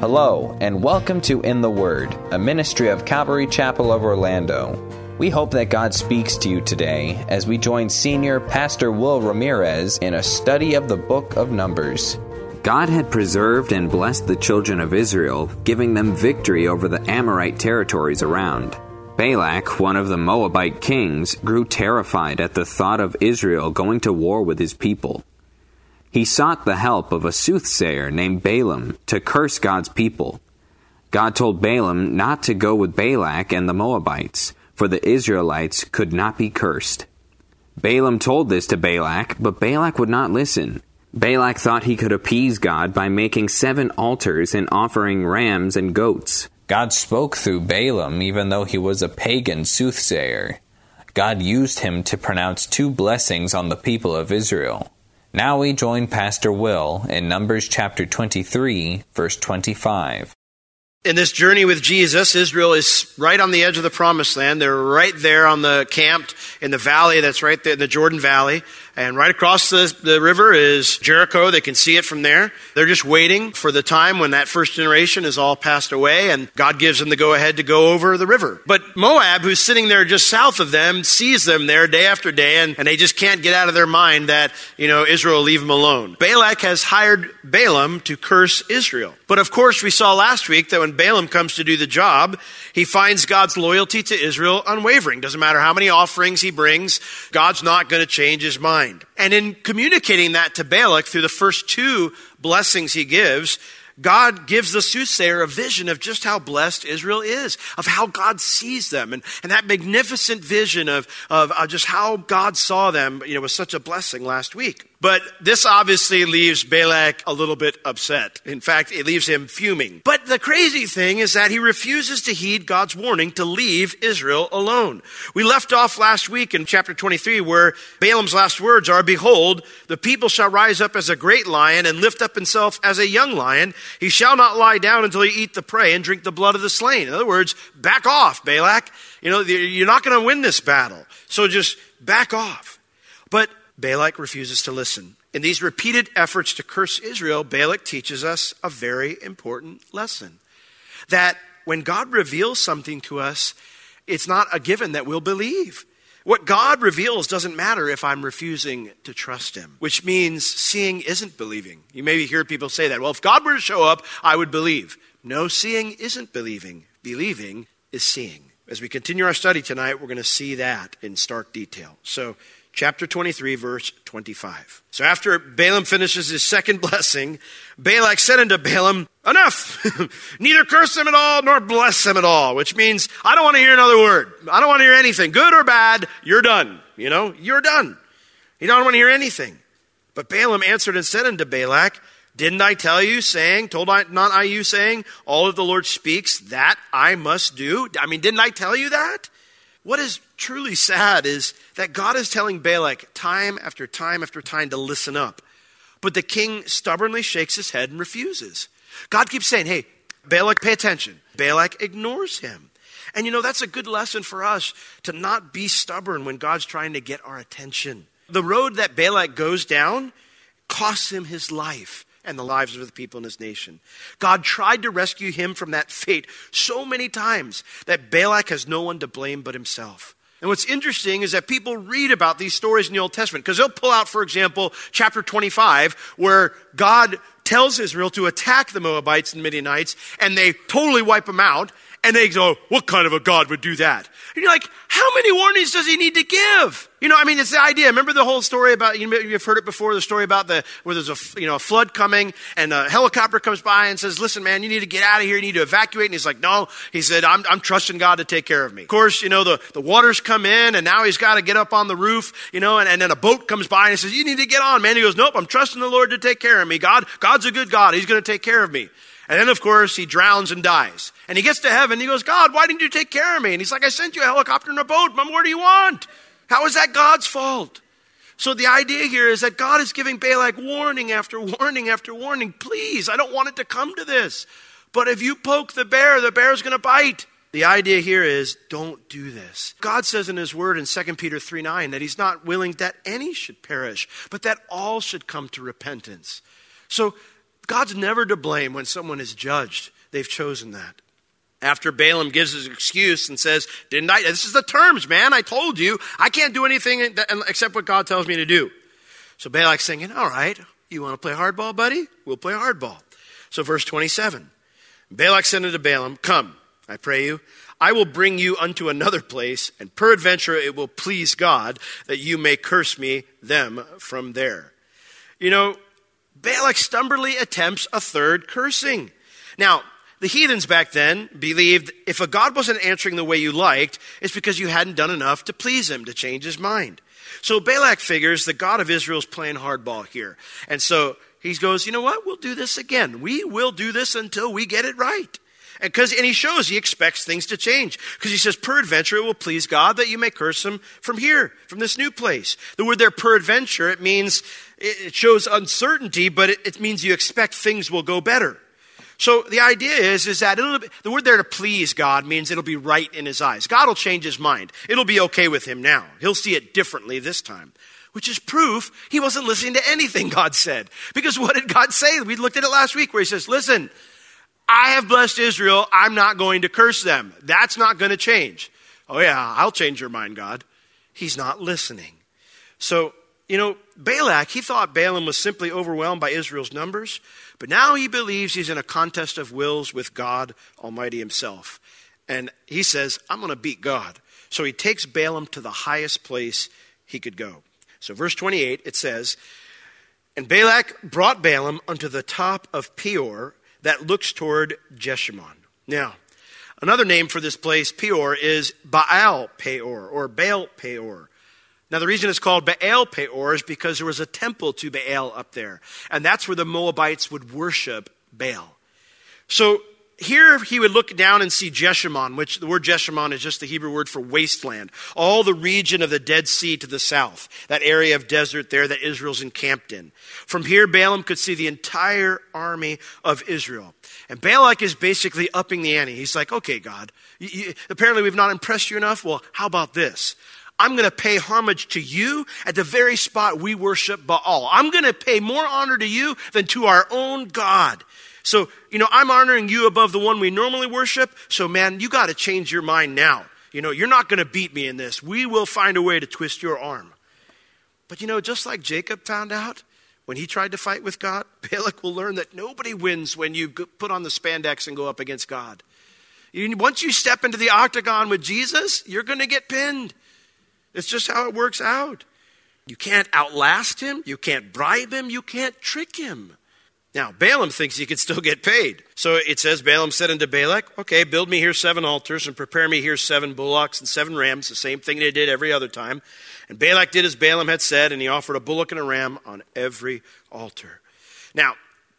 Hello, and welcome to In the Word, a ministry of Calvary Chapel of Orlando. We hope that God speaks to you today as we join Senior Pastor Will Ramirez in a study of the book of Numbers. God had preserved and blessed the children of Israel, giving them victory over the Amorite territories around. Balak, one of the Moabite kings, grew terrified at the thought of Israel going to war with his people. He sought the help of a soothsayer named Balaam to curse God's people. God told Balaam not to go with Balak and the Moabites, for the Israelites could not be cursed. Balaam told this to Balak, but Balak would not listen. Balak thought he could appease God by making seven altars and offering rams and goats. God spoke through Balaam even though he was a pagan soothsayer. God used him to pronounce two blessings on the people of Israel. Now we join Pastor Will in Numbers chapter 23, verse 25. In this journey with Jesus, Israel is right on the edge of the promised land. They're right there on the camped in the valley that's right there in the Jordan Valley. And right across the, the river is Jericho. They can see it from there. They're just waiting for the time when that first generation is all passed away and God gives them the go ahead to go over the river. But Moab, who's sitting there just south of them, sees them there day after day and, and they just can't get out of their mind that, you know, Israel leave them alone. Balak has hired Balaam to curse Israel. But of course, we saw last week that when Balaam comes to do the job, he finds God's loyalty to Israel unwavering. Doesn't matter how many offerings he brings, God's not going to change his mind mind. And in communicating that to Balak through the first two blessings he gives, God gives the soothsayer a vision of just how blessed Israel is, of how God sees them, and, and that magnificent vision of, of, of just how God saw them, you know, was such a blessing last week. But this obviously leaves Balak a little bit upset. In fact, it leaves him fuming. But the crazy thing is that he refuses to heed God's warning to leave Israel alone. We left off last week in chapter 23 where Balaam's last words are, Behold, the people shall rise up as a great lion and lift up himself as a young lion. He shall not lie down until he eat the prey and drink the blood of the slain. In other words, back off, Balak. You know, you're not going to win this battle. So just back off. But Balak refuses to listen. In these repeated efforts to curse Israel, Balak teaches us a very important lesson that when God reveals something to us, it's not a given that we'll believe. What God reveals doesn't matter if I'm refusing to trust Him, which means seeing isn't believing. You maybe hear people say that. Well, if God were to show up, I would believe. No, seeing isn't believing. Believing is seeing. As we continue our study tonight, we're going to see that in stark detail. So, chapter 23, verse 25. So after Balaam finishes his second blessing, Balak said unto Balaam, Enough! Neither curse them at all, nor bless them at all, which means I don't want to hear another word. I don't want to hear anything, good or bad. You're done. You know, you're done. You don't want to hear anything. But Balaam answered and said unto Balak, Didn't I tell you, saying, told I not I you, saying, all that the Lord speaks, that I must do? I mean, didn't I tell you that? What is truly sad is that God is telling Balak time after time after time to listen up. But the king stubbornly shakes his head and refuses. God keeps saying, hey, Balak, pay attention. Balak ignores him. And you know, that's a good lesson for us to not be stubborn when God's trying to get our attention. The road that Balak goes down costs him his life and the lives of the people in his nation. God tried to rescue him from that fate so many times that Balak has no one to blame but himself. And what's interesting is that people read about these stories in the Old Testament because they'll pull out, for example, chapter 25, where God tells Israel to attack the Moabites and Midianites, and they totally wipe them out. And they go, what kind of a God would do that? And you're like, how many warnings does he need to give? You know, I mean, it's the idea. Remember the whole story about, you know, you've heard it before, the story about the, where there's a, you know, a flood coming and a helicopter comes by and says, listen, man, you need to get out of here. You need to evacuate. And he's like, no. He said, I'm, I'm trusting God to take care of me. Of course, you know, the, the waters come in and now he's got to get up on the roof, you know, and, and then a boat comes by and he says, you need to get on, man. He goes, nope, I'm trusting the Lord to take care of me. God, God's a good God. He's going to take care of me. And then, of course, he drowns and dies. And he gets to heaven. He goes, God, why didn't you take care of me? And he's like, I sent you a helicopter and a boat. Mom, what do you want? How is that God's fault? So the idea here is that God is giving Balak warning after warning after warning. Please, I don't want it to come to this. But if you poke the bear, the bear's going to bite. The idea here is don't do this. God says in his word in 2 Peter 3 9 that he's not willing that any should perish, but that all should come to repentance. So God's never to blame when someone is judged. They've chosen that. After Balaam gives his excuse and says, Didn't I? This is the terms, man. I told you. I can't do anything except what God tells me to do. So Balak's thinking, All right, you want to play hardball, buddy? We'll play hardball. So, verse 27 Balak said unto Balaam, Come, I pray you, I will bring you unto another place, and peradventure it will please God that you may curse me them from there. You know, Balak stubbornly attempts a third cursing. Now, the heathens back then believed if a God wasn't answering the way you liked, it's because you hadn't done enough to please him, to change his mind. So Balak figures the God of Israel's playing hardball here. And so he goes, you know what? We'll do this again. We will do this until we get it right. And, cause, and he shows he expects things to change. Because he says, peradventure it will please God that you may curse him from here, from this new place. The word there, peradventure, it means, it shows uncertainty, but it, it means you expect things will go better. So the idea is, is that be, the word there to please God means it'll be right in his eyes. God will change his mind. It'll be okay with him now. He'll see it differently this time. Which is proof he wasn't listening to anything God said. Because what did God say? We looked at it last week where he says, listen, I have blessed Israel. I'm not going to curse them. That's not going to change. Oh, yeah, I'll change your mind, God. He's not listening. So, you know, Balak, he thought Balaam was simply overwhelmed by Israel's numbers, but now he believes he's in a contest of wills with God Almighty himself. And he says, I'm going to beat God. So he takes Balaam to the highest place he could go. So, verse 28, it says, And Balak brought Balaam unto the top of Peor, that looks toward Jeshimon. Now, another name for this place, Peor, is Baal Peor or Baal Peor. Now, the reason it's called Baal Peor is because there was a temple to Baal up there, and that's where the Moabites would worship Baal. So, here he would look down and see Jeshimon, which the word Jeshimon is just the Hebrew word for wasteland. All the region of the Dead Sea to the south, that area of desert there that Israel's encamped in. From here, Balaam could see the entire army of Israel. And Balak is basically upping the ante. He's like, okay, God, you, you, apparently we've not impressed you enough. Well, how about this? I'm going to pay homage to you at the very spot we worship Baal. I'm going to pay more honor to you than to our own God. So, you know, I'm honoring you above the one we normally worship. So, man, you got to change your mind now. You know, you're not going to beat me in this. We will find a way to twist your arm. But, you know, just like Jacob found out when he tried to fight with God, Balak will learn that nobody wins when you put on the spandex and go up against God. Once you step into the octagon with Jesus, you're going to get pinned. It's just how it works out. You can't outlast him, you can't bribe him, you can't trick him. Now, Balaam thinks he could still get paid. So it says, Balaam said unto Balak, Okay, build me here seven altars and prepare me here seven bullocks and seven rams, the same thing they did every other time. And Balak did as Balaam had said, and he offered a bullock and a ram on every altar. Now,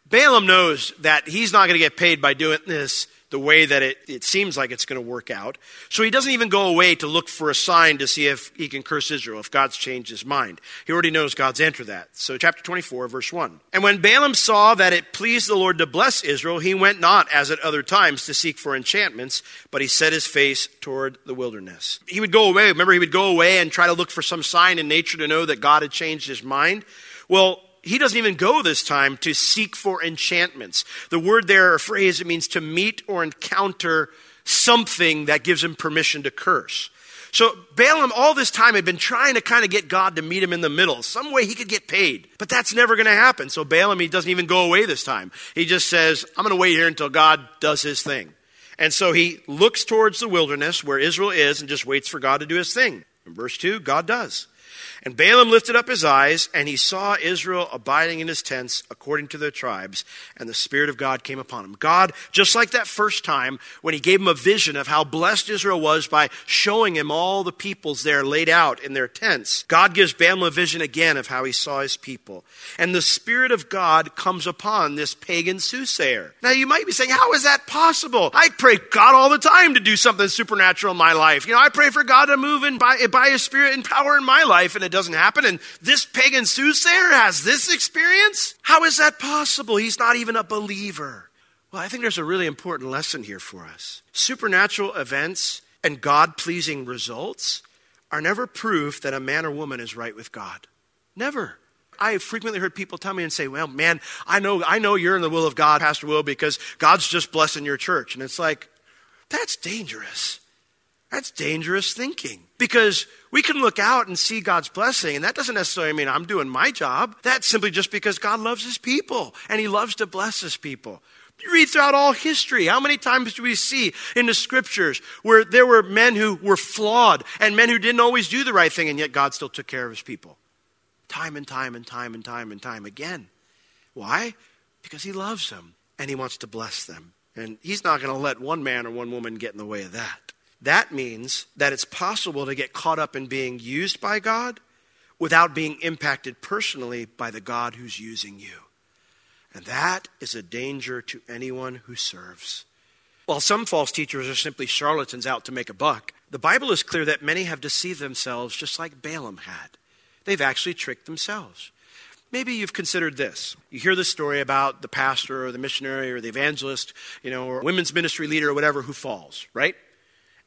Balaam knows that he's not going to get paid by doing this the way that it, it seems like it's going to work out. So he doesn't even go away to look for a sign to see if he can curse Israel, if God's changed his mind. He already knows God's answer that. So, chapter 24, verse 1. And when Balaam saw that it pleased the Lord to bless Israel, he went not, as at other times, to seek for enchantments, but he set his face toward the wilderness. He would go away. Remember, he would go away and try to look for some sign in nature to know that God had changed his mind. Well, he doesn't even go this time to seek for enchantments. The word there, a phrase, it means to meet or encounter something that gives him permission to curse. So Balaam, all this time, had been trying to kind of get God to meet him in the middle, some way he could get paid. But that's never going to happen. So Balaam, he doesn't even go away this time. He just says, I'm going to wait here until God does his thing. And so he looks towards the wilderness where Israel is and just waits for God to do his thing. In verse 2, God does. And Balaam lifted up his eyes, and he saw Israel abiding in his tents according to their tribes, and the Spirit of God came upon him. God, just like that first time when he gave him a vision of how blessed Israel was by showing him all the peoples there laid out in their tents, God gives Balaam a vision again of how he saw his people. And the Spirit of God comes upon this pagan soothsayer. Now you might be saying, How is that possible? I pray God all the time to do something supernatural in my life. You know, I pray for God to move in by, by his Spirit and power in my life, and it doesn't happen, and this pagan soothsayer has this experience? How is that possible? He's not even a believer. Well, I think there's a really important lesson here for us. Supernatural events and God pleasing results are never proof that a man or woman is right with God. Never. I have frequently heard people tell me and say, Well, man, I know, I know you're in the will of God, Pastor Will, because God's just blessing your church. And it's like, that's dangerous. That's dangerous thinking because we can look out and see God's blessing, and that doesn't necessarily mean I'm doing my job. That's simply just because God loves his people and he loves to bless his people. You read throughout all history. How many times do we see in the scriptures where there were men who were flawed and men who didn't always do the right thing, and yet God still took care of his people? Time and time and time and time and time again. Why? Because he loves them and he wants to bless them. And he's not going to let one man or one woman get in the way of that. That means that it's possible to get caught up in being used by God without being impacted personally by the God who's using you. And that is a danger to anyone who serves. While some false teachers are simply charlatans out to make a buck, the Bible is clear that many have deceived themselves just like Balaam had. They've actually tricked themselves. Maybe you've considered this. You hear the story about the pastor or the missionary or the evangelist, you know, or women's ministry leader or whatever who falls, right?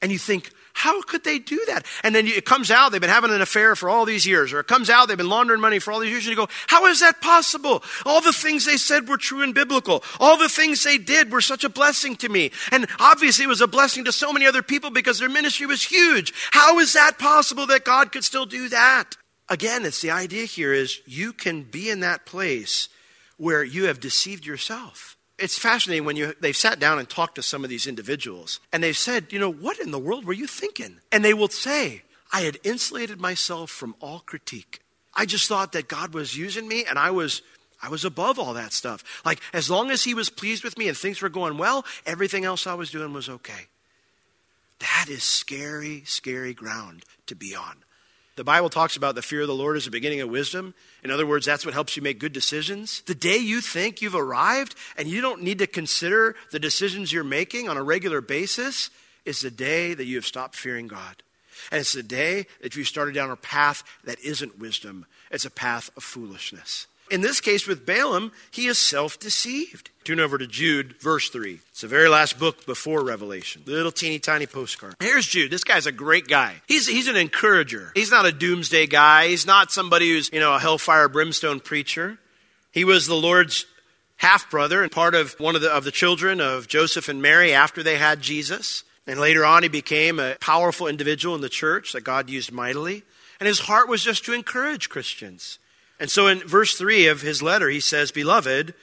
And you think, how could they do that? And then it comes out they've been having an affair for all these years, or it comes out they've been laundering money for all these years, and you go, how is that possible? All the things they said were true and biblical. All the things they did were such a blessing to me. And obviously it was a blessing to so many other people because their ministry was huge. How is that possible that God could still do that? Again, it's the idea here is you can be in that place where you have deceived yourself it's fascinating when you, they've sat down and talked to some of these individuals and they've said, you know, what in the world were you thinking? And they will say, I had insulated myself from all critique. I just thought that God was using me and I was I was above all that stuff. Like as long as he was pleased with me and things were going well, everything else I was doing was okay. That is scary, scary ground to be on. The Bible talks about the fear of the Lord as the beginning of wisdom. In other words, that's what helps you make good decisions. The day you think you've arrived and you don't need to consider the decisions you're making on a regular basis is the day that you have stopped fearing God. And it's the day that you started down a path that isn't wisdom, it's a path of foolishness. In this case with Balaam, he is self deceived. Turn over to Jude, verse 3. It's the very last book before Revelation. Little teeny tiny postcard. Here's Jude. This guy's a great guy. He's, he's an encourager. He's not a doomsday guy. He's not somebody who's, you know, a hellfire brimstone preacher. He was the Lord's half brother and part of one of the, of the children of Joseph and Mary after they had Jesus. And later on, he became a powerful individual in the church that God used mightily. And his heart was just to encourage Christians. And so in verse 3 of his letter, he says, Beloved,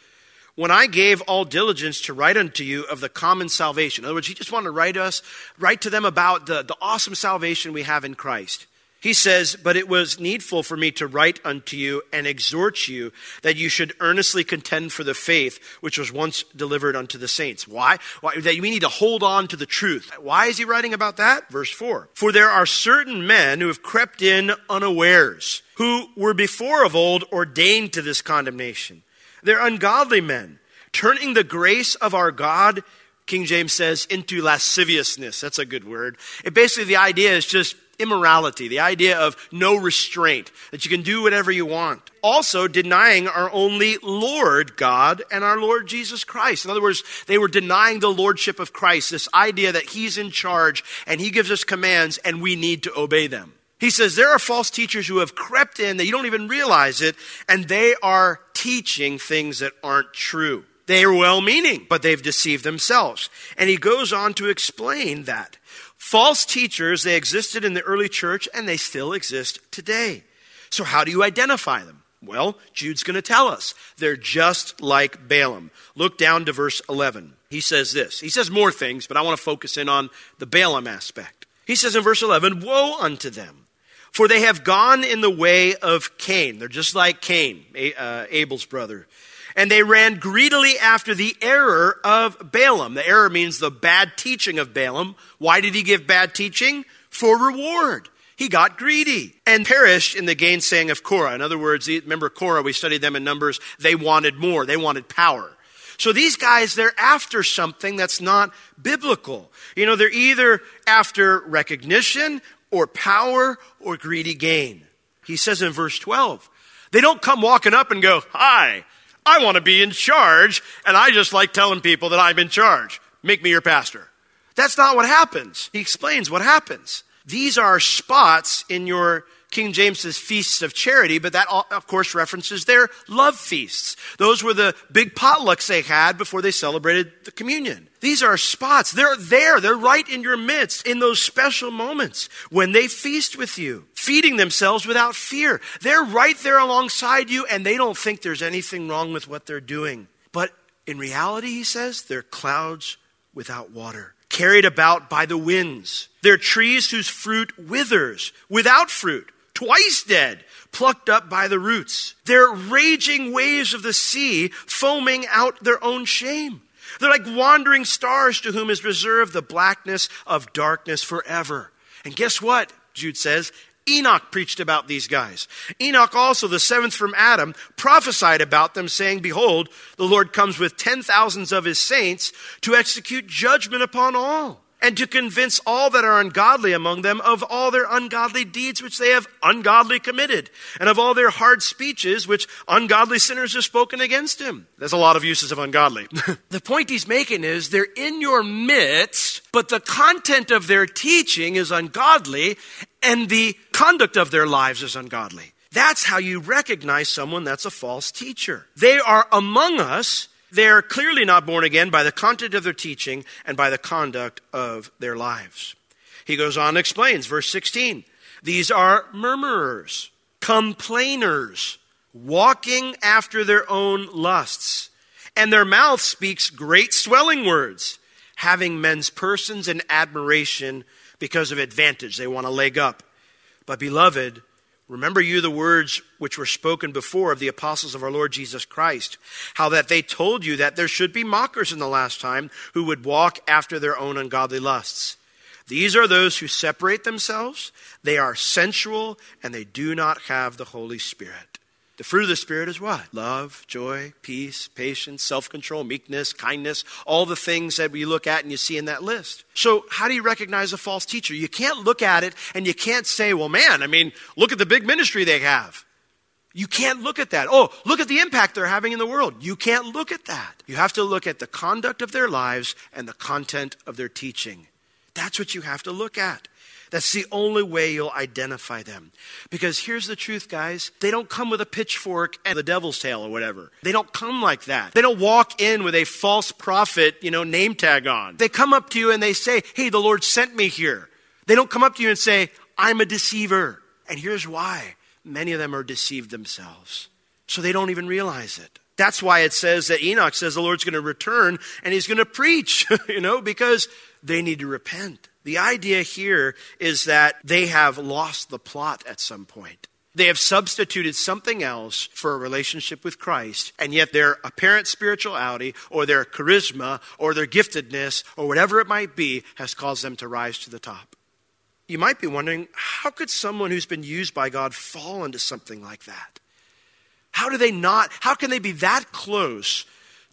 when I gave all diligence to write unto you of the common salvation. In other words, he just wanted to write us, write to them about the, the awesome salvation we have in Christ. He says, But it was needful for me to write unto you and exhort you that you should earnestly contend for the faith which was once delivered unto the saints. Why? Why? That we need to hold on to the truth. Why is he writing about that? Verse 4 For there are certain men who have crept in unawares, who were before of old ordained to this condemnation. They're ungodly men, turning the grace of our God King James says, into lasciviousness. That's a good word. It basically, the idea is just immorality, the idea of no restraint, that you can do whatever you want. Also, denying our only Lord God and our Lord Jesus Christ. In other words, they were denying the Lordship of Christ, this idea that He's in charge and He gives us commands and we need to obey them. He says there are false teachers who have crept in that you don't even realize it, and they are teaching things that aren't true. They are well meaning, but they've deceived themselves. And he goes on to explain that. False teachers, they existed in the early church and they still exist today. So, how do you identify them? Well, Jude's going to tell us. They're just like Balaam. Look down to verse 11. He says this. He says more things, but I want to focus in on the Balaam aspect. He says in verse 11, Woe unto them, for they have gone in the way of Cain. They're just like Cain, uh, Abel's brother. And they ran greedily after the error of Balaam. The error means the bad teaching of Balaam. Why did he give bad teaching? For reward. He got greedy and perished in the gainsaying of Korah. In other words, remember Korah, we studied them in Numbers. They wanted more, they wanted power. So these guys, they're after something that's not biblical. You know, they're either after recognition or power or greedy gain. He says in verse 12, they don't come walking up and go, Hi, I want to be in charge, and I just like telling people that I'm in charge. Make me your pastor. That's not what happens. He explains what happens. These are spots in your King James's feasts of charity, but that, of course, references their love feasts. Those were the big potlucks they had before they celebrated the communion. These are spots. They're there. They're right in your midst in those special moments when they feast with you, feeding themselves without fear. They're right there alongside you, and they don't think there's anything wrong with what they're doing. But in reality, he says, they're clouds without water carried about by the winds. They're trees whose fruit withers, without fruit twice dead, plucked up by the roots. They're raging waves of the sea, foaming out their own shame. They're like wandering stars to whom is reserved the blackness of darkness forever. And guess what? Jude says, Enoch preached about these guys. Enoch also, the seventh from Adam, prophesied about them, saying, Behold, the Lord comes with ten thousands of his saints to execute judgment upon all and to convince all that are ungodly among them of all their ungodly deeds which they have ungodly committed, and of all their hard speeches which ungodly sinners have spoken against him. There's a lot of uses of ungodly. the point he's making is they're in your midst, but the content of their teaching is ungodly, and the conduct of their lives is ungodly. That's how you recognize someone that's a false teacher. They are among us they're clearly not born again by the content of their teaching and by the conduct of their lives. He goes on and explains, verse 16 These are murmurers, complainers, walking after their own lusts, and their mouth speaks great swelling words, having men's persons in admiration because of advantage. They want to leg up. But, beloved, Remember you the words which were spoken before of the apostles of our Lord Jesus Christ, how that they told you that there should be mockers in the last time who would walk after their own ungodly lusts. These are those who separate themselves, they are sensual, and they do not have the Holy Spirit. The fruit of the Spirit is what? Love, joy, peace, patience, self control, meekness, kindness, all the things that we look at and you see in that list. So, how do you recognize a false teacher? You can't look at it and you can't say, well, man, I mean, look at the big ministry they have. You can't look at that. Oh, look at the impact they're having in the world. You can't look at that. You have to look at the conduct of their lives and the content of their teaching. That's what you have to look at. That's the only way you'll identify them. Because here's the truth, guys. They don't come with a pitchfork and the devil's tail or whatever. They don't come like that. They don't walk in with a false prophet, you know, name tag on. They come up to you and they say, Hey, the Lord sent me here. They don't come up to you and say, I'm a deceiver. And here's why many of them are deceived themselves. So they don't even realize it. That's why it says that Enoch says the Lord's going to return and he's going to preach, you know, because they need to repent. The idea here is that they have lost the plot at some point. They have substituted something else for a relationship with Christ, and yet their apparent spirituality or their charisma or their giftedness or whatever it might be has caused them to rise to the top. You might be wondering how could someone who's been used by God fall into something like that? How do they not, how can they be that close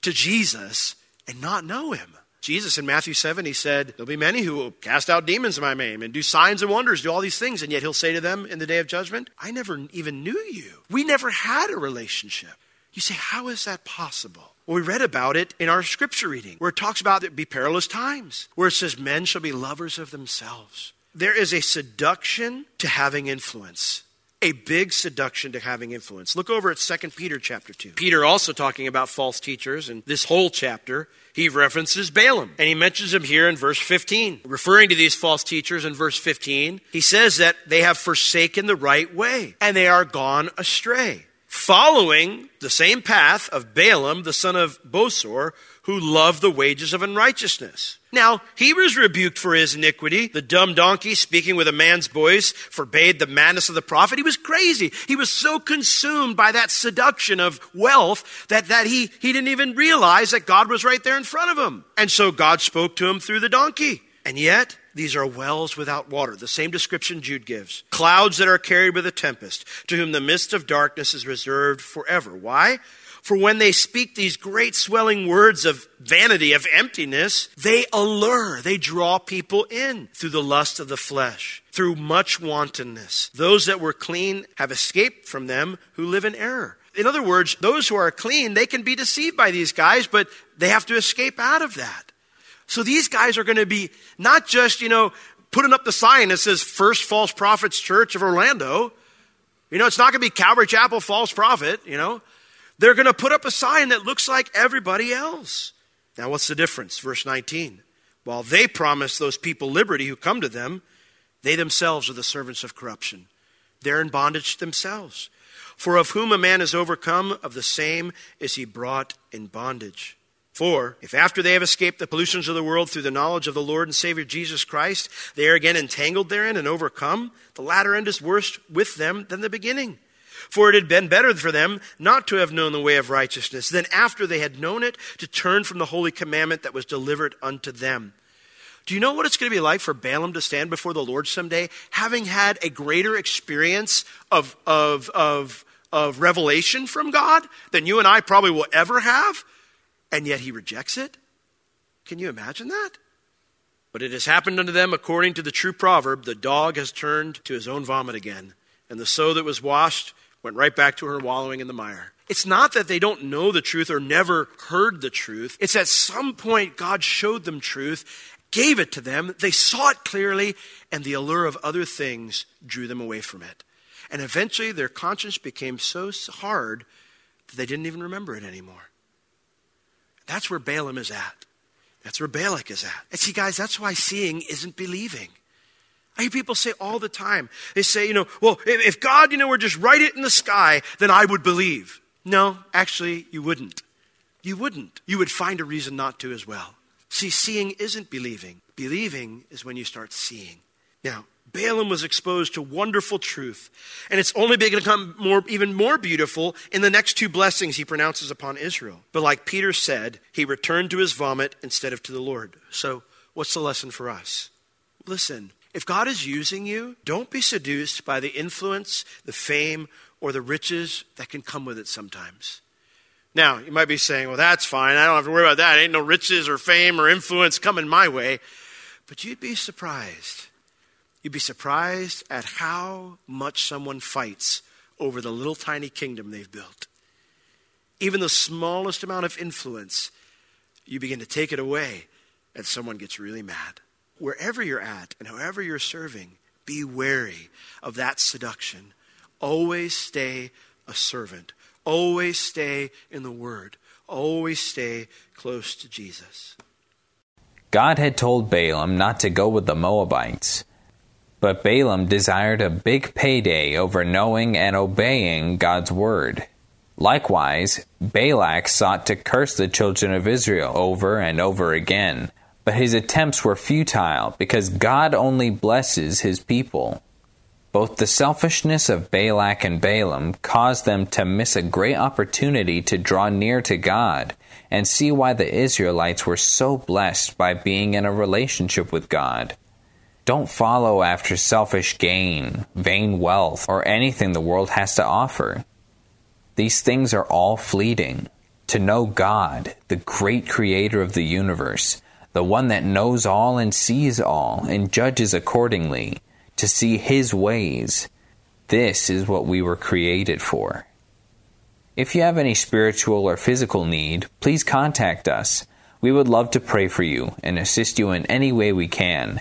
to Jesus and not know him? Jesus in Matthew 7, he said, There'll be many who will cast out demons in my name and do signs and wonders, do all these things. And yet he'll say to them in the day of judgment, I never even knew you. We never had a relationship. You say, How is that possible? Well, we read about it in our scripture reading, where it talks about it be perilous times, where it says men shall be lovers of themselves. There is a seduction to having influence a big seduction to having influence. Look over at 2 Peter chapter 2. Peter also talking about false teachers, and this whole chapter, he references Balaam. And he mentions him here in verse 15. Referring to these false teachers in verse 15, he says that they have forsaken the right way, and they are gone astray following the same path of Balaam, the son of Bosor, who loved the wages of unrighteousness. Now, he was rebuked for his iniquity. The dumb donkey, speaking with a man's voice, forbade the madness of the prophet. He was crazy. He was so consumed by that seduction of wealth that, that he, he didn't even realize that God was right there in front of him. And so God spoke to him through the donkey. And yet, these are wells without water, the same description Jude gives. Clouds that are carried with a tempest, to whom the mist of darkness is reserved forever. Why? For when they speak these great swelling words of vanity, of emptiness, they allure, they draw people in through the lust of the flesh, through much wantonness. Those that were clean have escaped from them who live in error. In other words, those who are clean, they can be deceived by these guys, but they have to escape out of that. So these guys are going to be not just, you know, putting up the sign that says First False Prophets Church of Orlando. You know, it's not going to be Calvary Chapel False Prophet, you know. They're going to put up a sign that looks like everybody else. Now, what's the difference? Verse 19. While they promise those people liberty who come to them, they themselves are the servants of corruption. They're in bondage themselves. For of whom a man is overcome, of the same is he brought in bondage. For if after they have escaped the pollutions of the world through the knowledge of the Lord and Savior Jesus Christ, they are again entangled therein and overcome, the latter end is worse with them than the beginning. For it had been better for them not to have known the way of righteousness than after they had known it to turn from the holy commandment that was delivered unto them. Do you know what it's going to be like for Balaam to stand before the Lord someday, having had a greater experience of, of, of, of revelation from God than you and I probably will ever have? And yet he rejects it? Can you imagine that? But it has happened unto them according to the true proverb the dog has turned to his own vomit again, and the sow that was washed went right back to her wallowing in the mire. It's not that they don't know the truth or never heard the truth. It's at some point God showed them truth, gave it to them, they saw it clearly, and the allure of other things drew them away from it. And eventually their conscience became so hard that they didn't even remember it anymore. That's where Balaam is at. That's where Balak is at. And see, guys, that's why seeing isn't believing. I hear people say all the time, they say, you know, well, if God, you know, were just write it in the sky, then I would believe. No, actually, you wouldn't. You wouldn't. You would find a reason not to as well. See, seeing isn't believing. Believing is when you start seeing. Now, Balaam was exposed to wonderful truth. And it's only going to become more, even more beautiful in the next two blessings he pronounces upon Israel. But like Peter said, he returned to his vomit instead of to the Lord. So, what's the lesson for us? Listen, if God is using you, don't be seduced by the influence, the fame, or the riches that can come with it sometimes. Now, you might be saying, well, that's fine. I don't have to worry about that. Ain't no riches or fame or influence coming my way. But you'd be surprised You'd be surprised at how much someone fights over the little tiny kingdom they've built. Even the smallest amount of influence, you begin to take it away, and someone gets really mad. Wherever you're at and however you're serving, be wary of that seduction. Always stay a servant. Always stay in the Word. Always stay close to Jesus. God had told Balaam not to go with the Moabites. But Balaam desired a big payday over knowing and obeying God's word. Likewise, Balak sought to curse the children of Israel over and over again, but his attempts were futile because God only blesses his people. Both the selfishness of Balak and Balaam caused them to miss a great opportunity to draw near to God and see why the Israelites were so blessed by being in a relationship with God. Don't follow after selfish gain, vain wealth, or anything the world has to offer. These things are all fleeting. To know God, the great creator of the universe, the one that knows all and sees all and judges accordingly, to see his ways, this is what we were created for. If you have any spiritual or physical need, please contact us. We would love to pray for you and assist you in any way we can.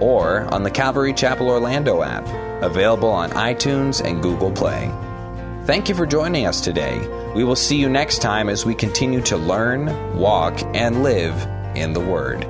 or on the Calvary Chapel Orlando app, available on iTunes and Google Play. Thank you for joining us today. We will see you next time as we continue to learn, walk, and live in the Word.